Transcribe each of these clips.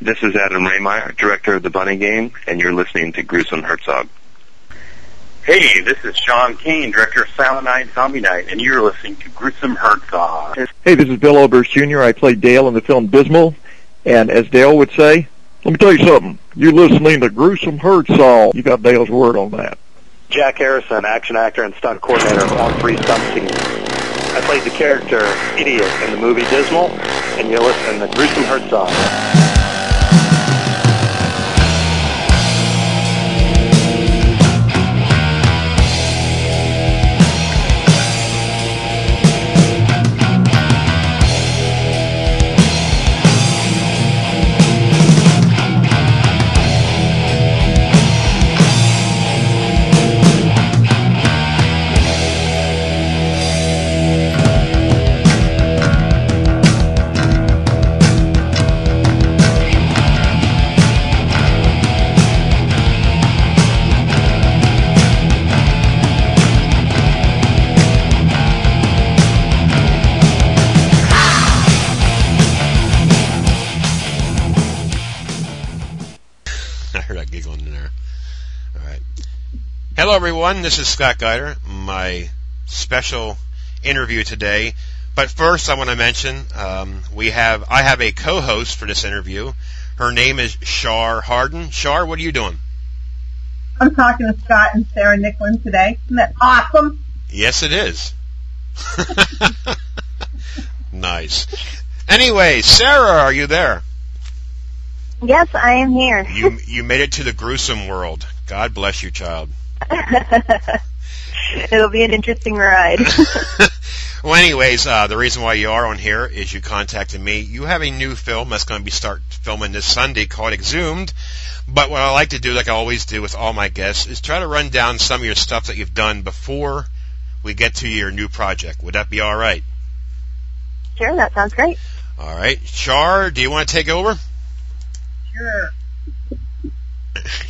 This is Adam Rehmeyer, director of The Bunny Game, and you're listening to Gruesome Herzog. Hey, this is Sean Cain, director of Silent Night, Zombie Night, and you're listening to Gruesome Herzog. Hey, this is Bill Oberst Jr. I played Dale in the film Dismal, and as Dale would say, let me tell you something. You're listening to Gruesome Herzog. You got Dale's word on that. Jack Harrison, action actor and stunt coordinator on three stunt teams. I played the character Idiot in the movie Dismal, and you're listening to Gruesome Herzog. Hello, everyone. This is Scott Geider, my special interview today. But first, I want to mention um, we have I have a co-host for this interview. Her name is Shar Harden. Shar, what are you doing? I'm talking to Scott and Sarah Nicklin today. Isn't that awesome? Yes, it is. nice. Anyway, Sarah, are you there? Yes, I am here. you you made it to the gruesome world. God bless you, child. It'll be an interesting ride. well, anyways, uh, the reason why you are on here is you contacted me. You have a new film that's going to be start filming this Sunday called Exhumed. But what I like to do, like I always do with all my guests, is try to run down some of your stuff that you've done before we get to your new project. Would that be all right? Sure, that sounds great. All right, Shar, do you want to take over? Sure.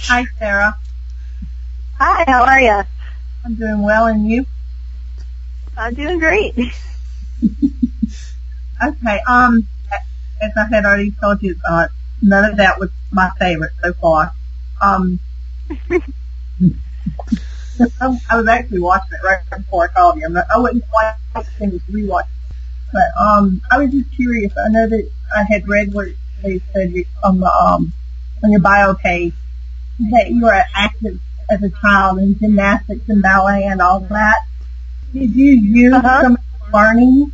Hi, Sarah. Hi, how are you? I'm doing well, and you? I'm doing great. okay, um, as I had already told you, uh, none of that was my favorite so far. Um, I, was actually watching it right before I called you. I'm not, I wouldn't quite finish rewatch, but um, I was just curious. I know that I had read where they said on the um on your bio page that you were active as a child in gymnastics and ballet and all that. Did you use uh-huh. some learning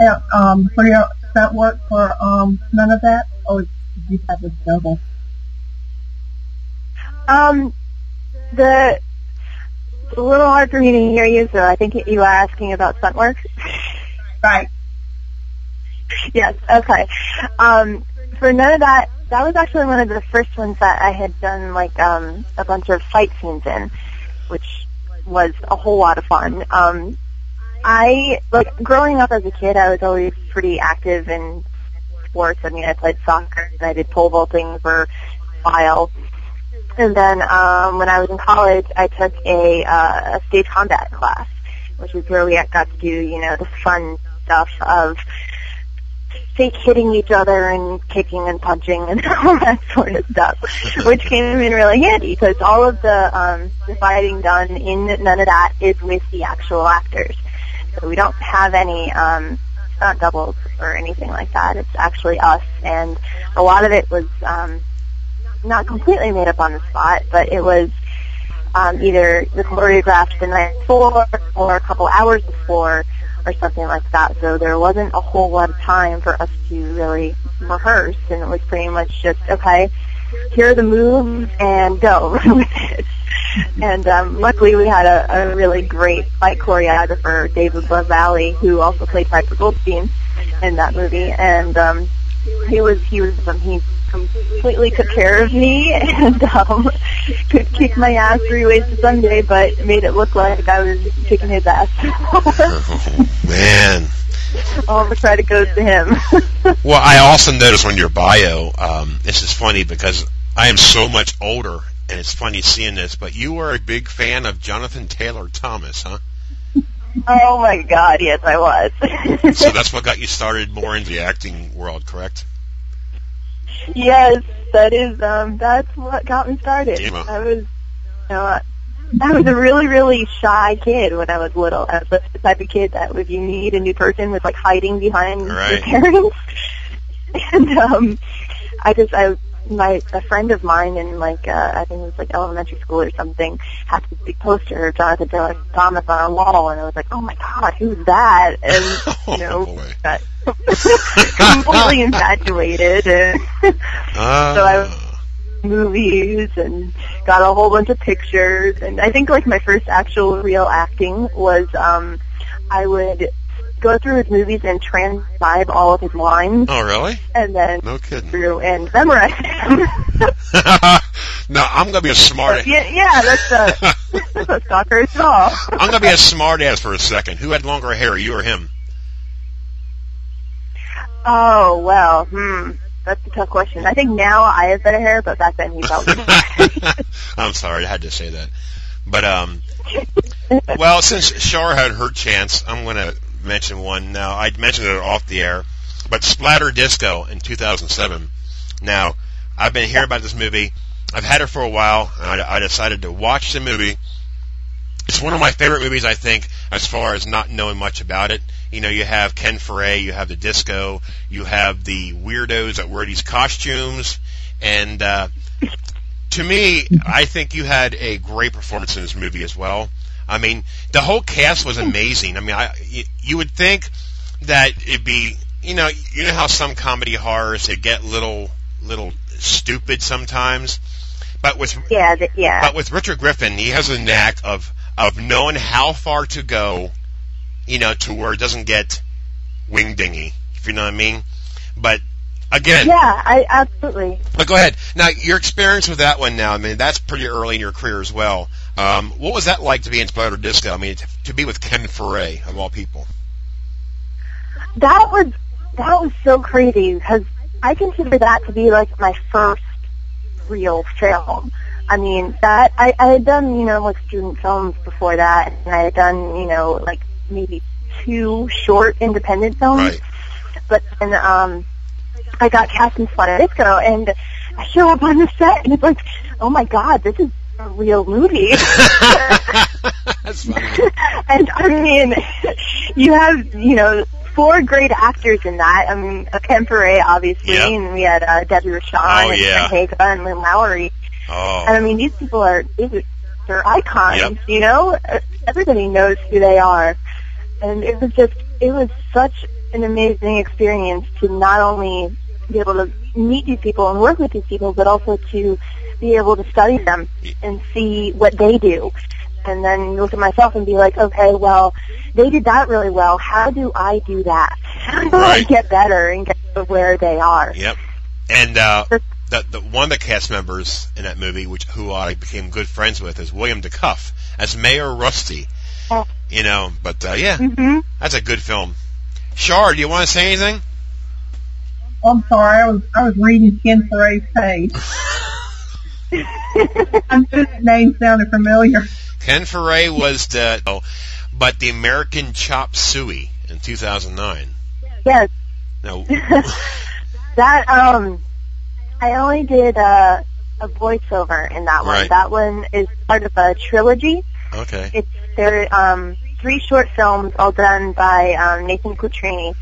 uh, um, for your stunt work for um, none of that, or did you have a double? Um, the it's a little hard for me to hear you, so I think you are asking about stunt work. Right. yes. Okay. Um, for none of that, that was actually one of the first ones that I had done like um a bunch of fight scenes in, which was a whole lot of fun. Um I like growing up as a kid I was always pretty active in sports. I mean I played soccer and I did pole vaulting for a while. And then um when I was in college I took a uh a stage combat class, which is where we got to do, you know, the fun stuff of fake hitting each other and kicking and punching and all that sort of stuff, which came in really handy because all of the um, the fighting done in none of that is with the actual actors. So we don't have any um, stunt doubles or anything like that. It's actually us, and a lot of it was um, not completely made up on the spot, but it was um, either the choreographed the night before or a couple hours before or something like that. So there wasn't a whole lot of time for us to really rehearse, and it was pretty much just okay. Here are the moves and go with it. And um, luckily, we had a, a really great fight choreographer, David LaValle, who also played Piper Goldstein in that movie, and um, he was he was um, he completely took care of me and um, could kick my ass three ways to Sunday, but made it look like I was kicking his ass. oh, man. All the credit goes to him. well, I also noticed on your bio, um, this is funny because I am so much older, and it's funny seeing this, but you are a big fan of Jonathan Taylor Thomas, huh? Oh my God, yes, I was. so that's what got you started more in the acting world, correct? Yes, that is um that's what got me started. Yeah. I was you know I was a really, really shy kid when I was little. I was the type of kid that if you meet a new person was like hiding behind Right. your parents. and um I just I my a friend of mine in like uh I think it was like elementary school or something had this big poster of Jonathan Taylor Thomas on our wall and I was like, Oh my god, who's that? And Oh, you know boy. got completely infatuated and Ah. So I- was movies and got a whole bunch of pictures and I think like my first actual real acting was um I would go through his movies and transcribe all of his lines oh, really? and then No kidding. through and memorize them. no, I'm gonna be a smart. yeah, yeah, that's a that's a stalker all. I'm gonna be a smart ass for a second. Who had longer hair, you or him? Oh well, hmm. That's a tough question. I think now I have better hair, but back then he probably I'm sorry, I had to say that. But um, well, since Shar had her chance, I'm going to mention one now. I mentioned it off the air, but Splatter Disco in 2007. Now, I've been hearing about this movie. I've had it for a while, and I, I decided to watch the movie. It's one of my favorite movies, I think, as far as not knowing much about it. You know, you have Ken Foree, you have the disco, you have the weirdos that wear these costumes, and uh, to me, I think you had a great performance in this movie as well. I mean, the whole cast was amazing. I mean, I you, you would think that it'd be, you know, you know how some comedy horrors they get little little stupid sometimes, but with Yeah, yeah. but with Richard Griffin, he has a knack of of knowing how far to go, you know, to where it doesn't get wing dingy, if you know what I mean. But again, yeah, I absolutely. but go ahead. Now, your experience with that one now, I mean, that's pretty early in your career as well. Um, what was that like to be in Splatter Disco? I mean, to, to be with Ken Foree, of all people. That was that was so crazy because I consider that to be like my first real film. I mean, that I, I had done you know like student films before that, and I had done you know like maybe two short independent films. Right. But then um, I got cast in Splatter Disco, and I show up on the set, and it's like, oh my god, this is a real movie. that's funny. and I mean, you have you know four great actors in that. I mean, Ken obviously, Yep. and we had uh, Debbie Rochon Oh, and yeah. Haaga and Lynn Lowry. Oh, And I mean, these people are these are they're icons. Yep. You know, everybody knows who they are, and it was just it was such an amazing experience to not only be able to meet these people and work with these people, but also to be able to study them and see what they do. And then look at myself and be like, okay, well, they did that really well. How do I do that? How do I get better and get to where they are? yep. And uh, the, the one of the cast members in that movie, which who I became good friends with, is William DeCuff as Mayor Rusty. Oh. You know, but uh, yeah, hmm that's a good film. Shar, do you want to say anything? I'm sorry, I was I was reading Ken Foree's page. I knew that name sounded familiar. Ken Foree was the, oh, but the American Chop Suey in 2009. Yes. Now, that um I only did uh, a voiceover in that one. Right. That one is part of a trilogy. okay, It's there um three short films all done by um Nathan Quattrini.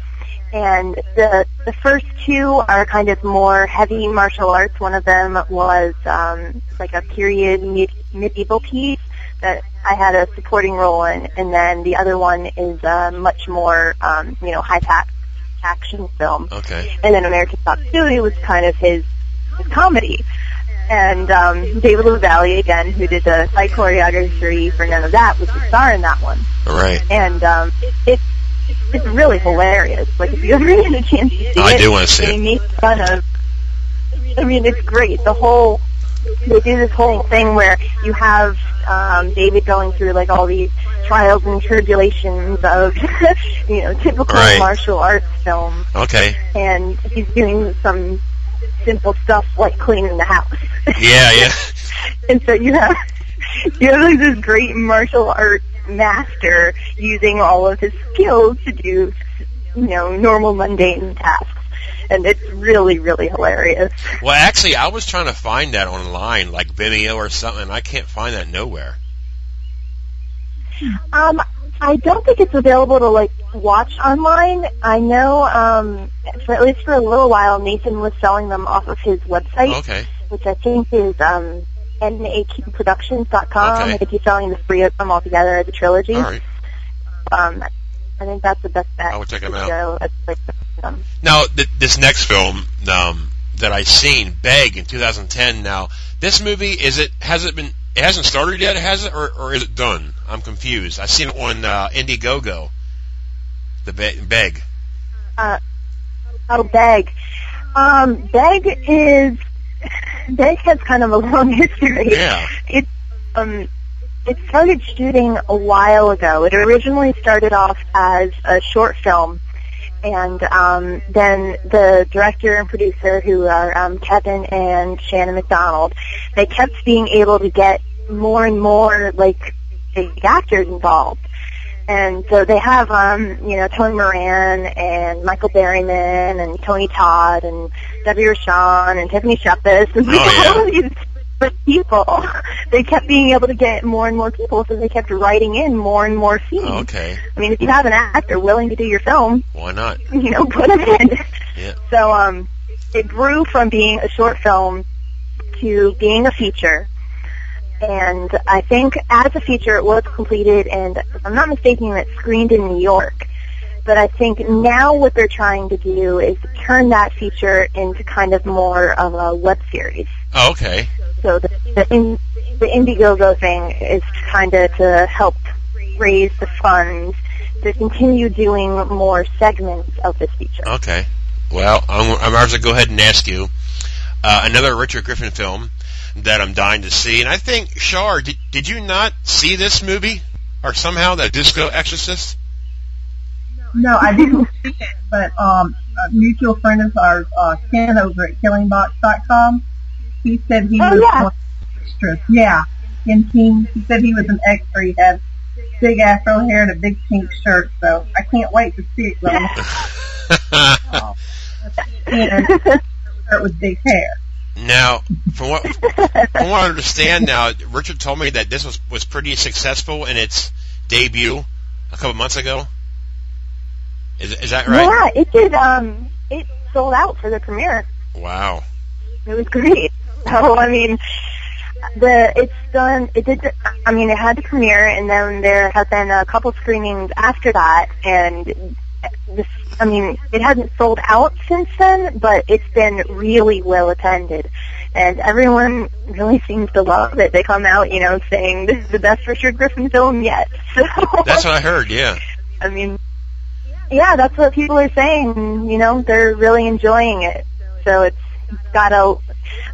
And the the first two are kind of more heavy martial arts. One of them was um like a period mid- medieval piece that I had a supporting role in, and then the other one is uh, much more um, you know high tax action film okay, and then American Chop Suey was kind of his, his comedy. And um, David LaValle, again, who did the fight choreography for None of That, was the star in that one. all right. And um, it's it's really hilarious. Like if you ever get a chance to see I it, do wanna see they it. make fun of. I mean, it's great. The whole they do this whole thing where you have um, David going through like all these trials and tribulations of you know typical Right. martial arts films Okay, and he's doing some simple stuff like cleaning the house. yeah, yeah, and so you have you have like this great martial arts master using all of his skills to do you know normal mundane tasks. and it's really, really hilarious. Well, actually, I was trying to find that online, like Vimeo or something. I can't find that nowhere. Um, I don't think it's available to like watch online. I know, um, for at least for a little while, Nathan was selling them off of his website, Okay. which I think is um, naqproductions.com. Okay. I think he's selling the three of them all together as a trilogy. All right. Um, I think that's the best bet. I would check 'em to out. go. Like, um, Now, th- this next film um, that I seen, Beg, in 2010. Now, this movie is it? Has it been? It hasn't started yet, has it, or, or is it done? I'm confused. I've seen it on uh, Indiegogo. The Be- Beg. uh, oh, Beg. Um, Beg is Beg has kind of a long history. Yeah. It um it started shooting a while ago. It originally started off as a short film and um then the director and producer who are um Kevin and Shannon McDonald, they kept being able to get more and more like big actors involved. And so they have, um, you know, Tony Moran and Michael Berryman and Tony Todd and Debbie Rochon and Tiffany Shepis and Oh, yeah. all of these different people. They kept being able to get more and more people, so they kept writing in more and more scenes. Oh, okay. I mean, if you have an actor willing to do your film, Why not? you know, put them in. Yeah. So, um, it grew from being a short film to being a feature. And I think as a feature it was completed and if I'm not mistaken it screened in New York. But I think now what they're trying to do is turn that feature into kind of more of a web series. Oh, okay. So the the, in, the Indiegogo thing is kind of to help raise the funds to continue doing more segments of this feature. Okay. Well, I'm, I'm going to go ahead and ask you uh, another Richard Griffin film that I'm dying to see, and I think Shar, did, did you not see this movie or somehow that Disco Exorcist? No, I didn't see it, but um, a mutual friend of ours, uh, Ken over at KillingBox.com, he said he Oh, was yeah. one the extras. Yeah, Ken King. He said he was an extra. He had big afro hair and a big pink shirt. So I can't wait to see it. Though. And shirt with big hair. now, from what from what I understand, now Richard told me that this was was pretty successful in its debut a couple months ago. Is is that right? Yeah, it did. Um, it sold out for the premiere. Wow. It was great. So I mean, the it's done. It did. I mean, it had the premiere, and then there have been a couple screenings after that, and this. I mean, it hasn't sold out since then, but it's been really well attended. And everyone really seems to love it. They come out, you know, saying this is the best Richard Griffin film yet. So That's what I heard. Yeah. I mean, yeah, that's what people are saying. You know, they're really enjoying it. So it's got a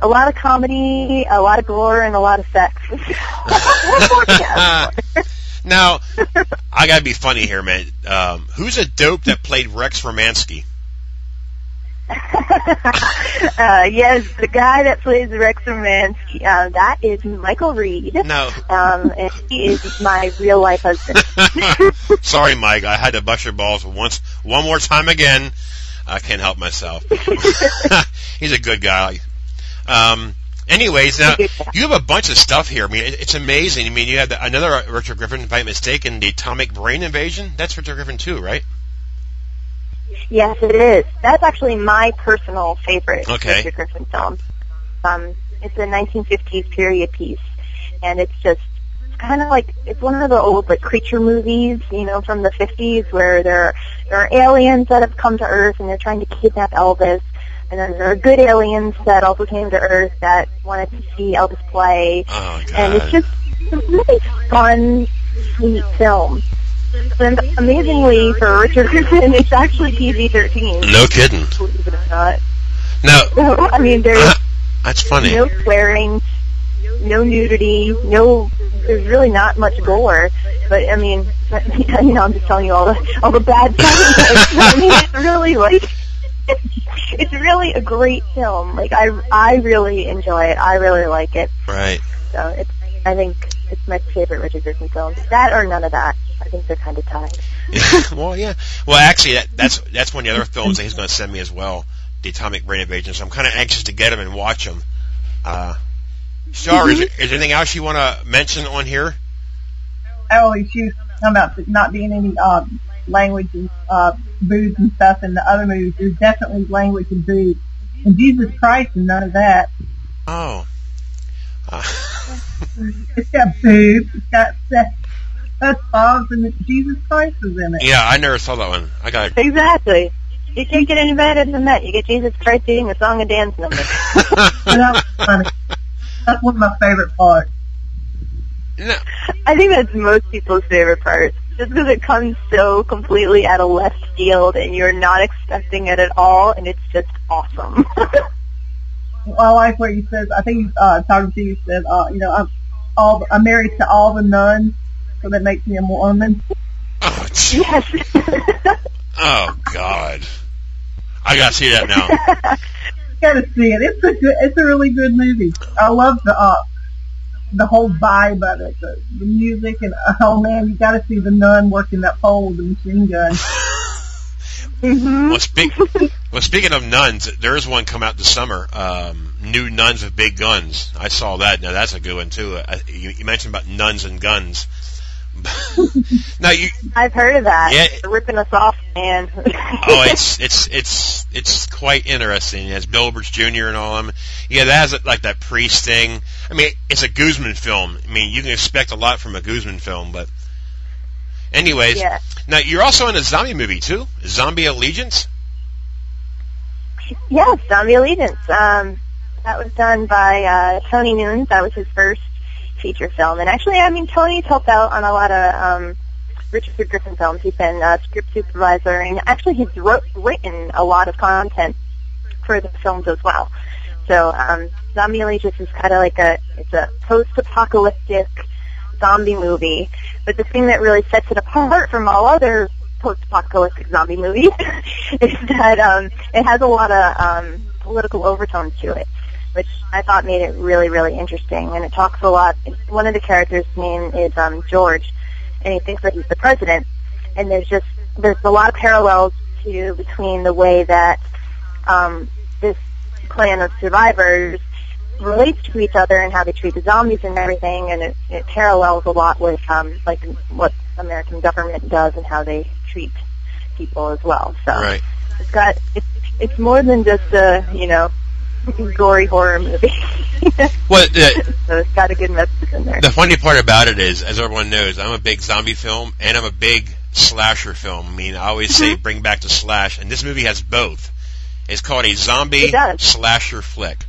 a lot of comedy, a lot of gore, and a lot of sex. what more can you ask for? Now, I gotta be funny here, man. Um, who's a dope that played Rex Romansky? uh, yes, the guy that plays Rex Romansky, uh, that is Michael Reed. No. Um, and he is my real life husband. Sorry, Mike. I had to bust your balls once, one more time again. I can't help myself. He's a good guy. Um, anyways, now you have a bunch of stuff here. I mean, it, it's amazing. I mean, you have the, another Richard Griffin, if I'm not mistaken, the Atomic Brain Invasion. That's Richard Griffin too, right? Yes, it is. That's actually my personal favorite Okay. Richard Griffin film. Um, it's a 1950s period piece, and it's just it's kind of like it's one of the old like creature movies, you know, from the 50s, where there are, there are aliens that have come to Earth and they're trying to kidnap Elvis, and then there are good aliens that also came to Earth that wanted to see Elvis play, Oh and it's just a really fun, sweet film. And amazingly, for Richard Griffin, it's actually PG-13. No kidding. Believe it or not. No, So, I mean, there's uh, that's funny. no swearing, no nudity, no. There's really not much gore, but I mean, you know, I'm just telling you all the all the bad things. I mean, it's really like it's really a great film. Like I I really enjoy it. I really like it. Right. So it's I think it's my favorite Richard Griffin film. That or none of that. I think they're kind of tied. well, yeah. Well, actually, that, that's that's one of the other films that he's going to send me as well. the Atomic Brain Invasion, so I'm kind of anxious to get them and watch them. Uh, Star, is, is there anything else you want to mention on here? Oh, she was talking about not being any um, language and uh, boobs and stuff in the other movies. There's definitely language and boobs. And Jesus Christ and none of that. Oh. Uh. it's got boobs. It's got sex. That's Bob's and Jesus Christ is in it. Yeah, I never saw that one. I got Exactly. You can't get any better than that. You get Jesus Christ doing a song and dance number. that was funny. That's one of my favorite parts. No. I think that's most people's favorite part. Just because it comes so completely out of left field and you're not expecting it at all and it's just awesome. Well, I like where he says, I think uh, talking to you, said, uh, you know, I'm, all, I'm married to all the nuns, so that makes me a Mormon. Oh, gee. yes. oh God. I gotta see that now. gotta see it. It's a good, it's a really good movie. I love the, uh, the whole vibe of it, the, the music, and oh man, you gotta see the nun working that pole with the machine gun. hmm Well, speak, well, speaking of nuns, there is one come out this summer. Um, Nude Nuns with Big Guns. I saw that. Now that's a good one too. Uh, you, you mentioned about nuns and guns. now you, I've heard of that. Yeah. They're ripping us off, man. oh, it's it's it's it's quite interesting. It has Bill Birch Jr. and all them. Yeah, that has like that priest thing. I mean, it's a Guzman film. I mean, you can expect a lot from a Guzman film, but anyways. yeah. Now you're also in a zombie movie too, Zombie Allegiance. Yes, Zombie Allegiance. Um, that was done by uh, Tony Nunes. That was his first feature film. And actually, I mean, Tony's helped out on a lot of um, Richard Griffin films. He's been a script supervisor, and actually, he's wrote, written a lot of content for the films as well. So, um, Zombie Allegiance is kind of like a it's a post-apocalyptic zombie movie. But the thing that really sets it apart from all other post-apocalyptic zombie movies is that um, it has a lot of um, political overtones to it, which I thought made it really, really interesting. And it talks a lot. One of the characters' name is um, George, and he thinks that he's the president. And there's just there's a lot of parallels to between the way that um, this clan of survivors relates to each other and how they treat the zombies and everything, and it, it parallels a lot with um, like what American government does and how they treat people as well. So Right. it's got it's it's more than just a you know gory horror movie. Well, the, so it's got a good message in there. the funny part about it is, as everyone knows, I'm a big zombie film and I'm a big slasher film. I mean, I always say bring back the slash, and this movie has both. It's called a zombie slasher flick.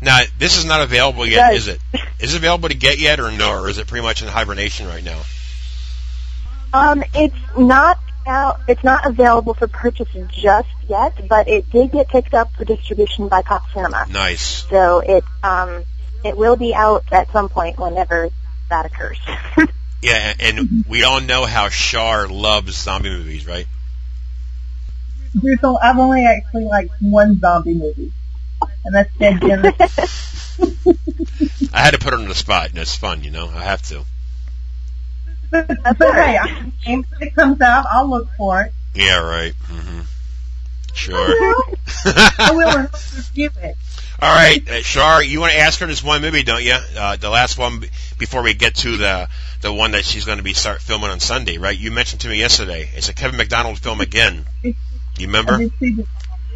Now, this is not available yet, does. is it? Is it available to get yet, or no? Or is it pretty much in hibernation right now? Um, it's not out. It's not available for purchase just yet, but it did get picked up for distribution by Pop Cinema. Nice. So it um it will be out at some point whenever that occurs. Yeah, and we all know how Shar loves zombie movies, right? Bruce, I've only actually liked one zombie movie, and that's Dead Genesis. I had to put her on the spot, and it's fun, you know. I have to. But, but hey, I- if it comes out, I'll look for it. Yeah, right. hmm Sure. I will review it. All right, uh, Shar, you want to ask her this one movie, don't you? Uh, the last one b- before we get to the the one that she's going to be start filming on Sunday, right? You mentioned to me yesterday. It's a Kevin McDonald film again. You remember? the, the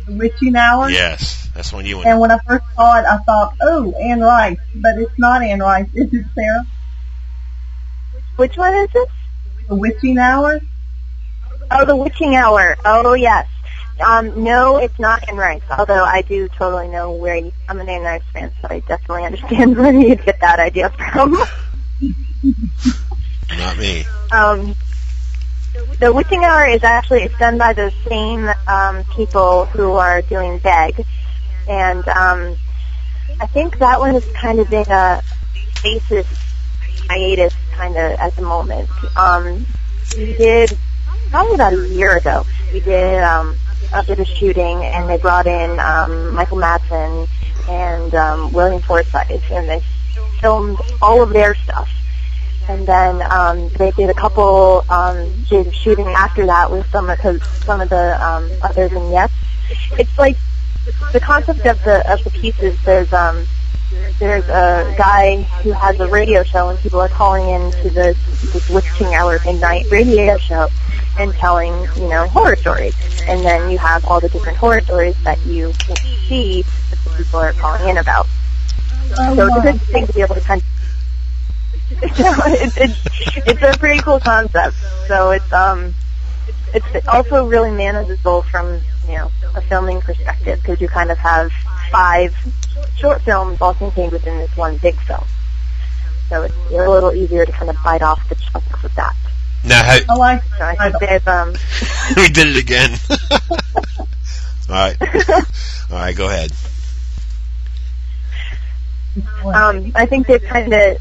Witching Hour, Yes, that's one you went. and when I first saw it, I thought, oh, Anne Rice, but it's not Anne Rice, is it, Sarah? Which one is this? The Witching Hour? Oh, The Witching Hour. Oh, yes. Um, no, it's not Anne Rice. Although I do totally know where you, I'm an Anne Rice fan, so I definitely understand where you'd get that idea from. Not me. um, the Witching Hour is actually it's done by the same um, people who are doing Beg, and um, I think that one is kind of in a basis hiatus kind of at the moment. Um, we did probably about a year ago. We did um, a bit of shooting, and they brought in um, Michael Madsen and um, William Forsythe, and they filmed all of their stuff. And then um, they did a couple um, days of shooting after that with some of cause some of the um, other vignettes. It's like the concept of the of the pieces. There's um there's a guy who has a radio show and people are calling in to this this witching hour midnight radio show and telling you know horror stories. And then you have all the different horror stories that you can see that the people are calling in about. Oh, so it's a good thing to be able to kind of it's, it's it's a pretty cool concept. So it's um it's also really manageable from you know a filming perspective because you kind of have five short films all contained within this one big film. So it's a little easier to kind of bite off the chunks with that. Now, how, I like So I think they've um we did it again. All right. All right, go ahead. um I think they've kind of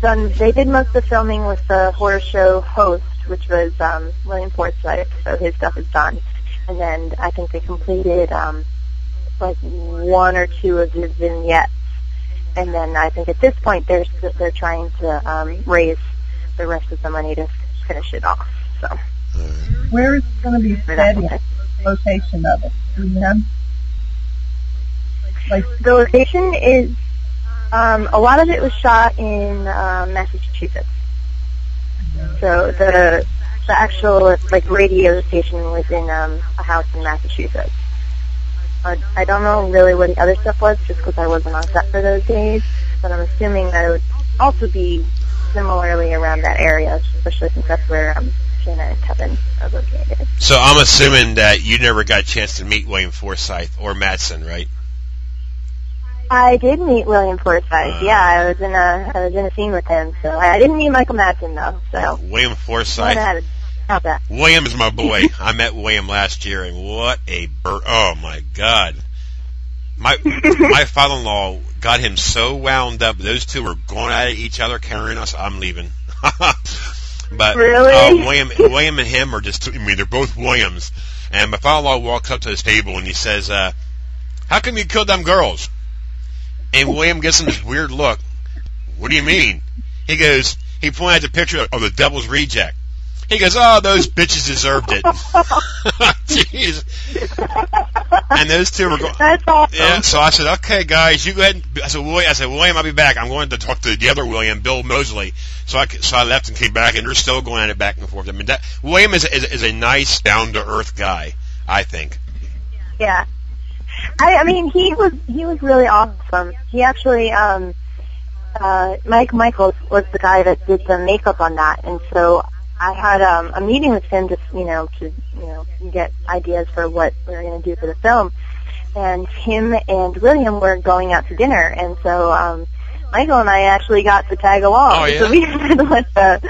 done they did most of the filming with the horror show host, which was um William Forsythe, so his stuff is done. And then I think they completed um like one or two of his vignettes. And then I think at this point they're they're trying to um raise the rest of the money to finish it off. So Where is it going to be set in? Location of it. You know? Like, the location is um, a lot of it was shot in um, Massachusetts. So the the actual like radio station was in um, a house in Massachusetts. Uh, I don't know really what the other stuff was, just because I wasn't on set for those days. But I'm assuming that it would also be similarly around that area, especially since that's where um, Jenna and Kevin are located. So I'm assuming that you never got a chance to meet William Forsythe or Madsen, right? I did meet William Forsythe. Uh. yeah, I was in a I was in a scene with him. So I, I didn't meet Michael Madsen though. So William Forsythe. That. William is my boy. I met William last year, and what a bur- oh my god! My my father-in-law got him so wound up. Those two were going at each other, carrying us. I'm leaving. but Really? uh, William William and him are just. I mean, they're both Williams. And my father-in-law walks up to his table and he says, uh, "How come you killed them girls?" And William gets him this weird look. What do you mean? He goes. He pointed at the picture of the Devil's Reject. He goes, "Oh, those bitches deserved it." Jeez. And those two were going. That's awesome. Yeah, so I said, "Okay, guys, you go ahead." And, I said, "William," I said, "William, I'll be back. I'm going to talk to the other William, Bill Moseley." So I so I left and came back, and they're still going at it back and forth. I mean, that William is is, is a nice, down to earth guy. I think. Yeah. I, I mean, he was he was really awesome. He actually, um, uh, Mike Michaels was the guy that did the makeup on that, and so I had um, a meeting with him just you know to you know get ideas for what we were going to do for the film. And him and William were going out to dinner, and so um, Michael and I actually got to tag along. Oh, yeah? So we had like a,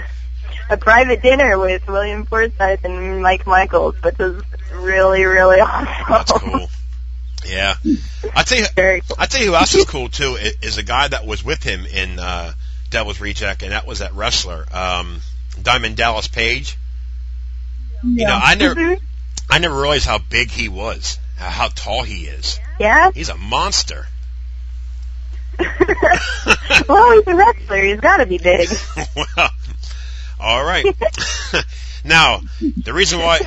a private dinner with William Forsythe and Mike Michaels, which was really really awesome. That's cool. Yeah, I tell you, Very cool. I tell you who else is cool too i- is a guy that was with him in uh, Devil's Reject, and that was that wrestler, um, Diamond Dallas Page. You know. I never, Mhm. I never realized how big he was, how- how tall he is. Yeah. He's a monster. well, he's a wrestler. He's got to be big. well, all right. now, the reason why,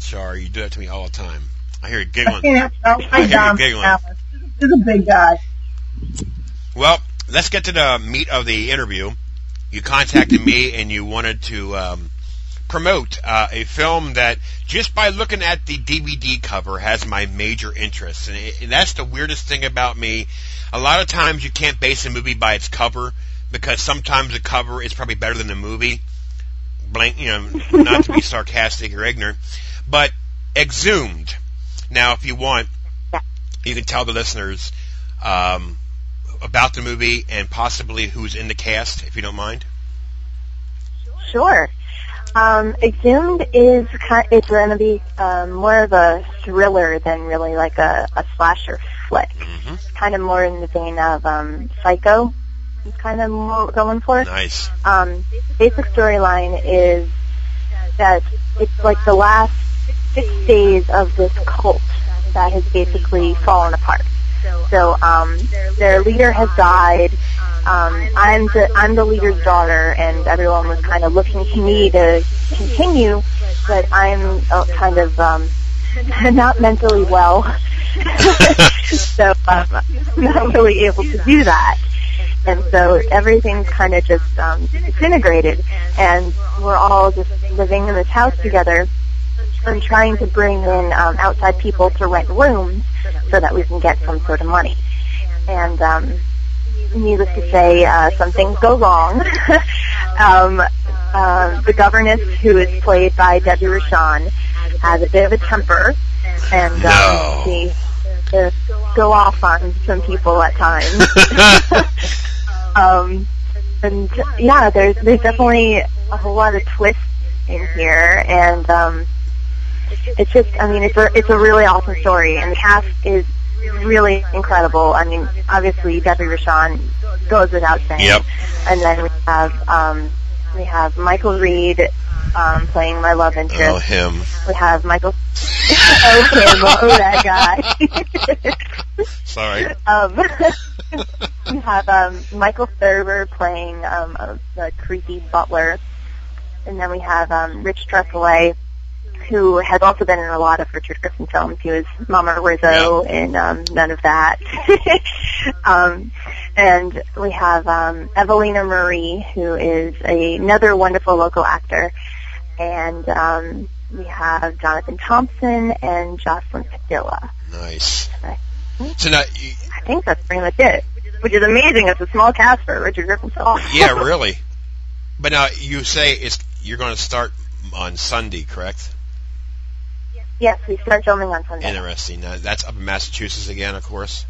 sorry, you do that to me all the time. I hear you I giggling. can't I hear you giggling. Dallas. He's a big guy. Well, let's get to the meat of the interview. You contacted me and you wanted to um, promote uh, a film that, just by looking at the DVD cover, has my major interest. And, it, and that's the weirdest thing about me. A lot of times you can't base a movie by its cover because sometimes the cover is probably better than the movie. Blank, you know, not to be sarcastic or ignorant, but Exhumed. Now, if you want, you can tell the listeners um, about the movie and possibly who's in the cast, if you don't mind. Sure. Um, Exhumed is kind. It's going to be um, more of a thriller than really like a, a slasher flick. hmm Kind of more in the vein of um, Psycho. Is kind of more going for. It. Nice. um, basic storyline is that it's like the last six days of this cult that has basically fallen apart. So um, their leader has died. Um, I'm the I'm the leader's daughter, and everyone was kind of looking to me to continue, but I'm uh, kind of um, not mentally well, so um, I'm not really able to do that. And so everything's kind of just um, disintegrated, and we're all just living in this house together and trying to bring in um, outside people to rent rooms so that we can get some sort of money. And um, needless to say, uh, some things go wrong. um, uh, the governess, who is played by Debbie Rochon, has a bit of a temper, and um, No. she uh, go off on some people at times. um, and yeah, there's there's definitely a whole lot of twists in here, and um, it's just I mean it's a it's a really awesome story, and the cast is really incredible. I mean, obviously Debbie Rochon goes without saying. Yep. And then we have um, we have Michael Reed um, playing my love interest. Oh, him. We have Michael. oh him! Oh that guy. Sorry. um, we have um, Michael Thurber playing um, the creepy butler, and then we have um, Rich Tretheway, who has also been in a lot of Richard Griffin films. He was Mama Rizzo in um, None of That. um, and we have um, Evelina Marie, who is a, another wonderful local actor, and um, we have Jonathan Thompson and Jocelyn Padilla. Nice. So now, you, I think that's pretty much it. Which is amazing. It's a small cast for a Richard Griffin film. yeah, really. But now you say it's you're going to start on Sunday, correct? Yes, we start filming on Sunday. Interesting. Now, that's up in Massachusetts again, of course.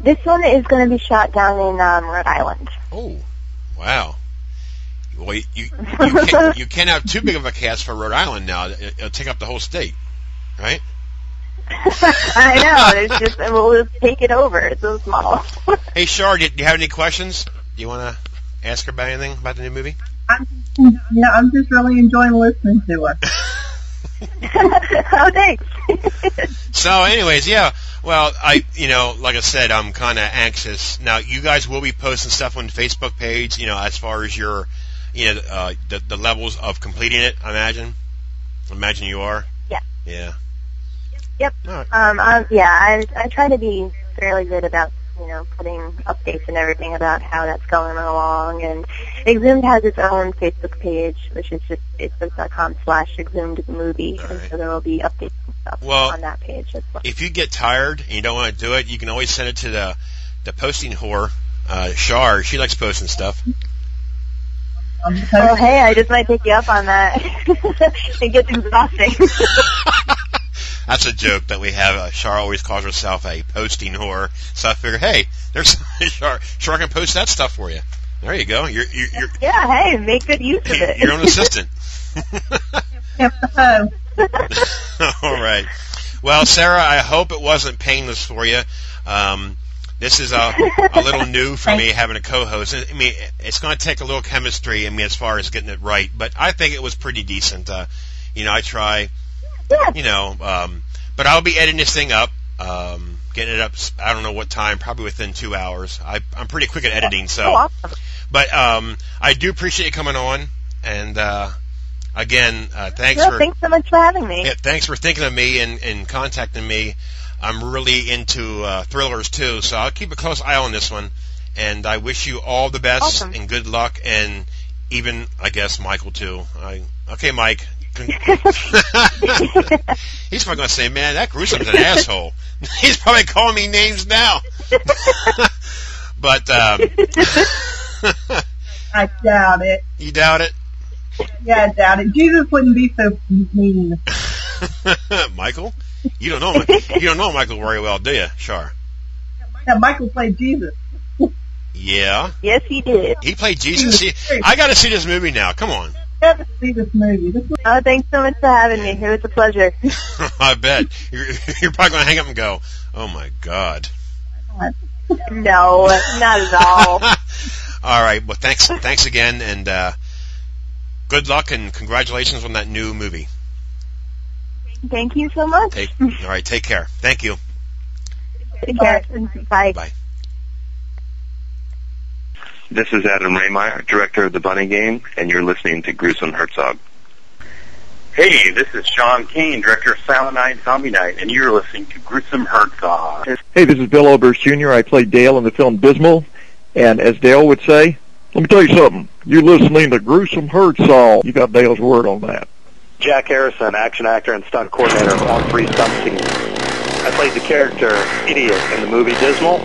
This one is going to be shot down in um, Rhode Island. Oh, wow. Well, you you, you, can't, you can't have too big of a cast for Rhode Island now. It- It'll take up the whole state, right? I know. It's just we'll just take it over. It's so small. Hey, Shar, do you, do you have any questions? Do you want to ask her about anything about the new movie? I'm, yeah, I'm just really enjoying listening to her. oh, thanks. So, anyways, yeah. Well, I, you know, like I said, I'm kind of anxious. Now, you guys will be posting stuff on the Facebook page, you know, as far as your, you know, uh, the, the levels of completing it, I imagine. I Imagine you are. Yeah. Yeah. Yep. Right. Um, um, yeah, I, I try to be fairly good about, you know, putting updates and everything about how that's going along. And Exhumed has its own Facebook page, which is just facebook.com slash exhumed movie. All And right. so there will be updates and stuff Well, on that page as well. If you get tired and you don't want to do it, you can always send it to the, the posting whore, uh, Shar. She likes posting stuff. Oh, hey, I just might take you up on that. it gets exhausting. That's a joke that we have. Uh, Shar always calls herself a posting whore. So I figure, hey, there's Char. Shar can post that stuff for you. There you go. You're you're you're, yeah, hey, make good use of it. your own assistant. All right. Well, Sarah, I hope it wasn't painless for you. Um, this is a, a little new for me having a co-host. I mean, it's going to take a little chemistry. I mean, as far as getting it right, but I think it was pretty decent. Uh, you know, I try. Yeah. You know, um, but I'll be editing this thing up. Um, getting it up. I don't know what time. Probably within two hours. I, I'm pretty quick at editing, so. Oh, awesome. But um, I do appreciate you coming on, and uh, again, uh, thanks for thanks so much for having me. yeah, thanks for thinking of me and, and contacting me. I'm really into uh, thrillers too, so I'll keep a close eye on this one. And I wish you all the best Awesome. and good luck, and even I guess Michael too. I, okay, Mike. He's probably going to say, "Man, that Gruesom's an asshole." He's probably calling me names now. but um, I doubt it. you doubt it, Yeah, I doubt it. Jesus wouldn't be so mean. Michael? You don't know you don't know Michael very well, do you, Shar? Yeah, Michael played Jesus. Yeah, yes, he did. he played Jesus. See, I got to see this movie now. Come on, You have to see this movie. This was, Oh, thanks so much for having me. It was a pleasure. I bet you're, you're probably going to hang up and go, "Oh my God." no, not at all. all right, well, thanks, thanks again, and uh, good luck and congratulations on that new movie. Thank you so much. Take, all right, take care. Thank you. Take care. Bye. Bye. This is Adam Rehmeyer, director of The Bunny Game, and you're listening to Gruesome Herzog. Hey, this is Sean Cain, director of Silent Night, Zombie Night, and you're listening to Gruesome Herzog. Hey, this is Bill Oberst Jr. I played Dale in the film Dismal, and as Dale would say, let me tell you something. You're listening to Gruesome Herzog. You got Dale's word on that. Jack Harrison, action actor and stunt coordinator of all three stunt scenes. I played the character Idiot in the movie Dismal,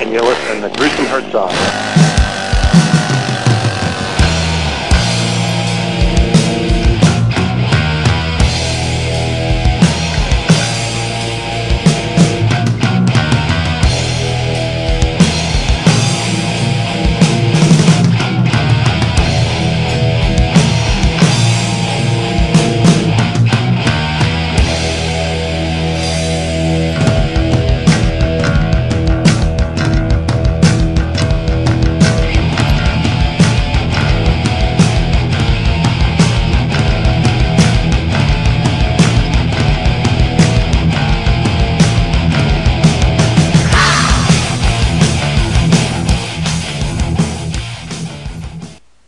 and you're listening to Gruesome Herzog.